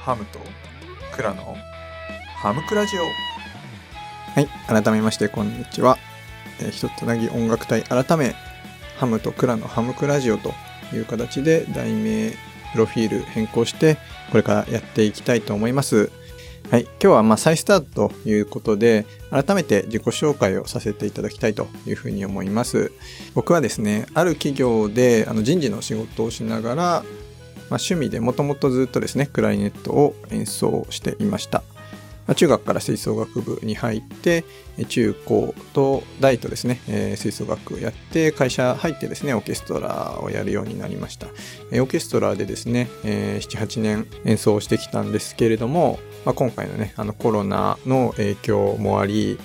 ハムとクラのハムクラジオはい、改めましてこんにちは。えー、ひとつなぎ音楽隊改め、ハムとクラのハムクラジオという形で題名、プロフィール変更して、これからやっていきたいと思います。はい、今日はま再スタートということで、改めて自己紹介をさせていただきたいというふうに思います。僕はですね、ある企業であの人事の仕事をしながら、まあ、趣味でもともとずっとですね、クラリネットを演奏していました。まあ中学から吹奏楽部に入って、中高と大とですね、えー吹奏楽をやって、会社入ってですね、オーケストラをやるようになりました。えーオーケストラでですね、えー7、8年演奏してきたんですけれども、まあ、今回のね、あのコロナの影響もあり、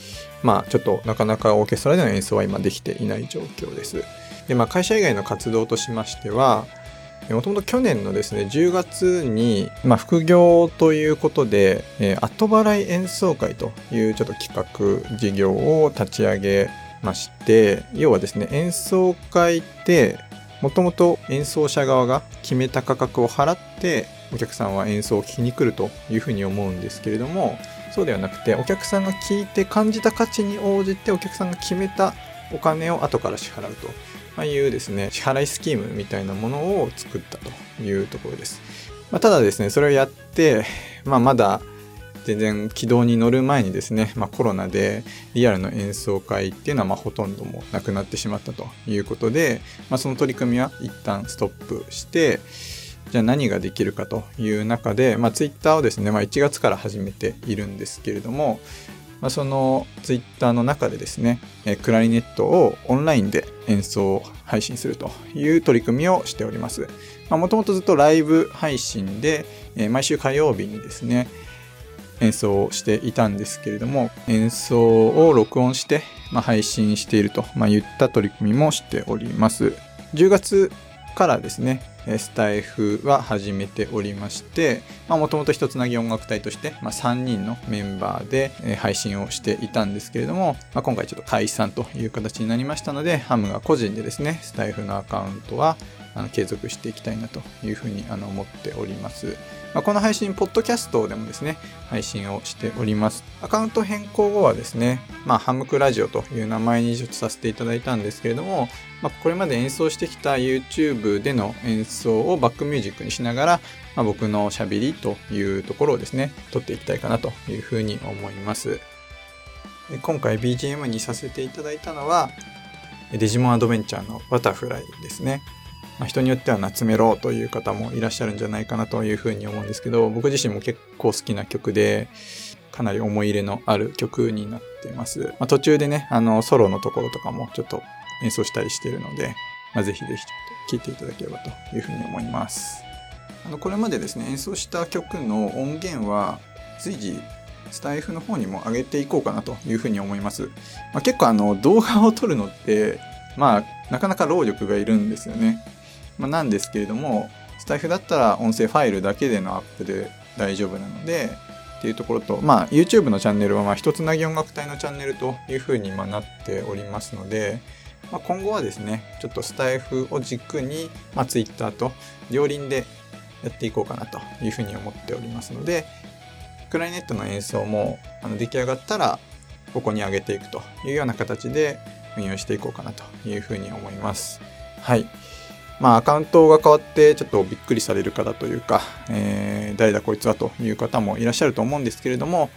まあちょっとなかなかオーケストラでの演奏は今できていない状況です。で、まあ会社以外の活動としましては、もともと去年のですね、10月に、まあ、副業ということで、えー後払い演奏会というちょっと企画事業を立ち上げまして、要はですね、演奏会って、もともと演奏者側が決めた価格を払って、お客さんは演奏を聴きに来るというふうに思うんですけれども、そうではなくて、お客さんが聞いて感じた価値に応じて、お客さんが決めたお金を後から支払うと。まあ、いうですね、支払いスキームみたいなものを作ったというところです。まあ、ただですね、それをやって、まあ、まだ全然軌道に乗る前にですね、まあ、コロナでリアルの演奏会っていうのはまほとんどもなくなってしまったということで、まあ、その取り組みは一旦ストップして、じゃあ何ができるかという中で、まあ、ツイッターをですね、まあ、1月から始めているんですけれども、まあ、そのツイッターの中でですね、えークラリネットをオンラインで演奏配信するという取り組みをしております。もともとずっとライブ配信で、え毎週火曜日にですね、演奏をしていたんですけれども、演奏を録音して、まあ、配信していると、まあ、言った取り組みもしております。10月からですね、スタイフは始めておりまして、もともと一つなぎ音楽隊として、まあ、3人のメンバーで、配信をしていたんですけれども、まあ、今回ちょっと解散という形になりましたので、ハムが個人でですね、スタイフのアカウントはあの継続していきたいなというふうにあの思っております。まあ、この配信、ポッドキャストでもですね、配信をしております。アカウント変更後はですね、まあ、ハムクラジオという名前にさせていただいたんですけれども、まあ、これまで演奏してきた YouTube での演奏をバックミュージックにしながら、まあ、僕のしゃべりというところをですね、撮っていきたいかなというふうに思います。今回 BGM にさせていただいたのは、デジモンアドベンチャーのバタフライですね。まあ、人によっては夏メロという方もいらっしゃるんじゃないかなというふうに思うんですけど、僕自身も結構好きな曲で、かなり思い入れのある曲になってます。まあ、途中でね、あの、ソロのところとかもちょっと演奏したりしてるので、まあ、ぜひぜひ聴いていただければというふうに思います。あの、これまでですね、演奏した曲の音源は随時スタイフの方にも上げていこうかなというふうに思います。まあ、結構あの、動画を撮るのって、まあ、なかなか労力がいるんですよね。まあ、なんですけれども、スタイフだったら音声ファイルだけでのアップで大丈夫なので、っていうところと、まあ、YouTube のチャンネルは、まあ、一つなぎ音楽隊のチャンネルというふうにまなっておりますので、まあ、今後はですね、ちょっとスタイフを軸に、まあ、Twitter と両輪でやっていこうかなというふうに思っておりますので、クラリネットの演奏もあの出来上がったら、ここに上げていくというような形で運用していこうかなというふうに思います。はい。まあ、アカウントが変わって、ちょっとびっくりされる方というか、えー誰だこいつはという方もいらっしゃると思うんですけれども、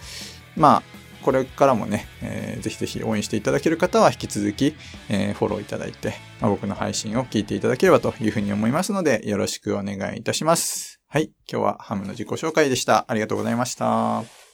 まあ、これからもね、えーぜひぜひ応援していただける方は引き続き、えーフォローいただいて、まあ、僕の配信を聞いていただければというふうに思いますので、よろしくお願いいたします。はい。今日はハムの自己紹介でした。ありがとうございました。